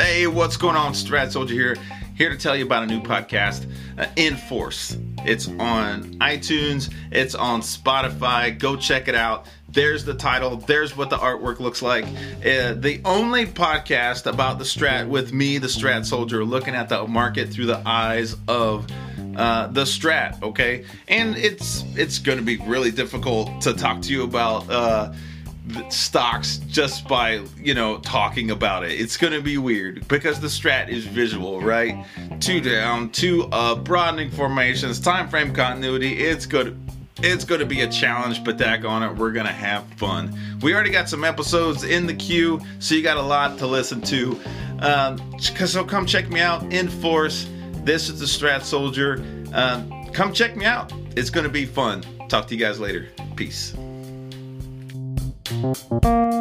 Hey, what's going on? Strat Soldier here, here to tell you about a new podcast, uh, In Force. It's on iTunes, it's on Spotify. Go check it out. There's the title, there's what the artwork looks like. Uh, the only podcast about the Strat with me, the Strat Soldier, looking at the market through the eyes of uh, the Strat. Okay, and it's it's going to be really difficult to talk to you about. Uh, stocks just by you know talking about it. It's to be weird because the strat is visual right? Two down two up broadening formations time frame continuity. It's good it's going to be a challenge but that on it we're going to have fun. We already got some episodes in the queue so you got a lot to listen to. Um, so come check me out in force this is the strat soldier. Um, come check me out. It's going to be fun. Talk to you guys later. Peace Thank you.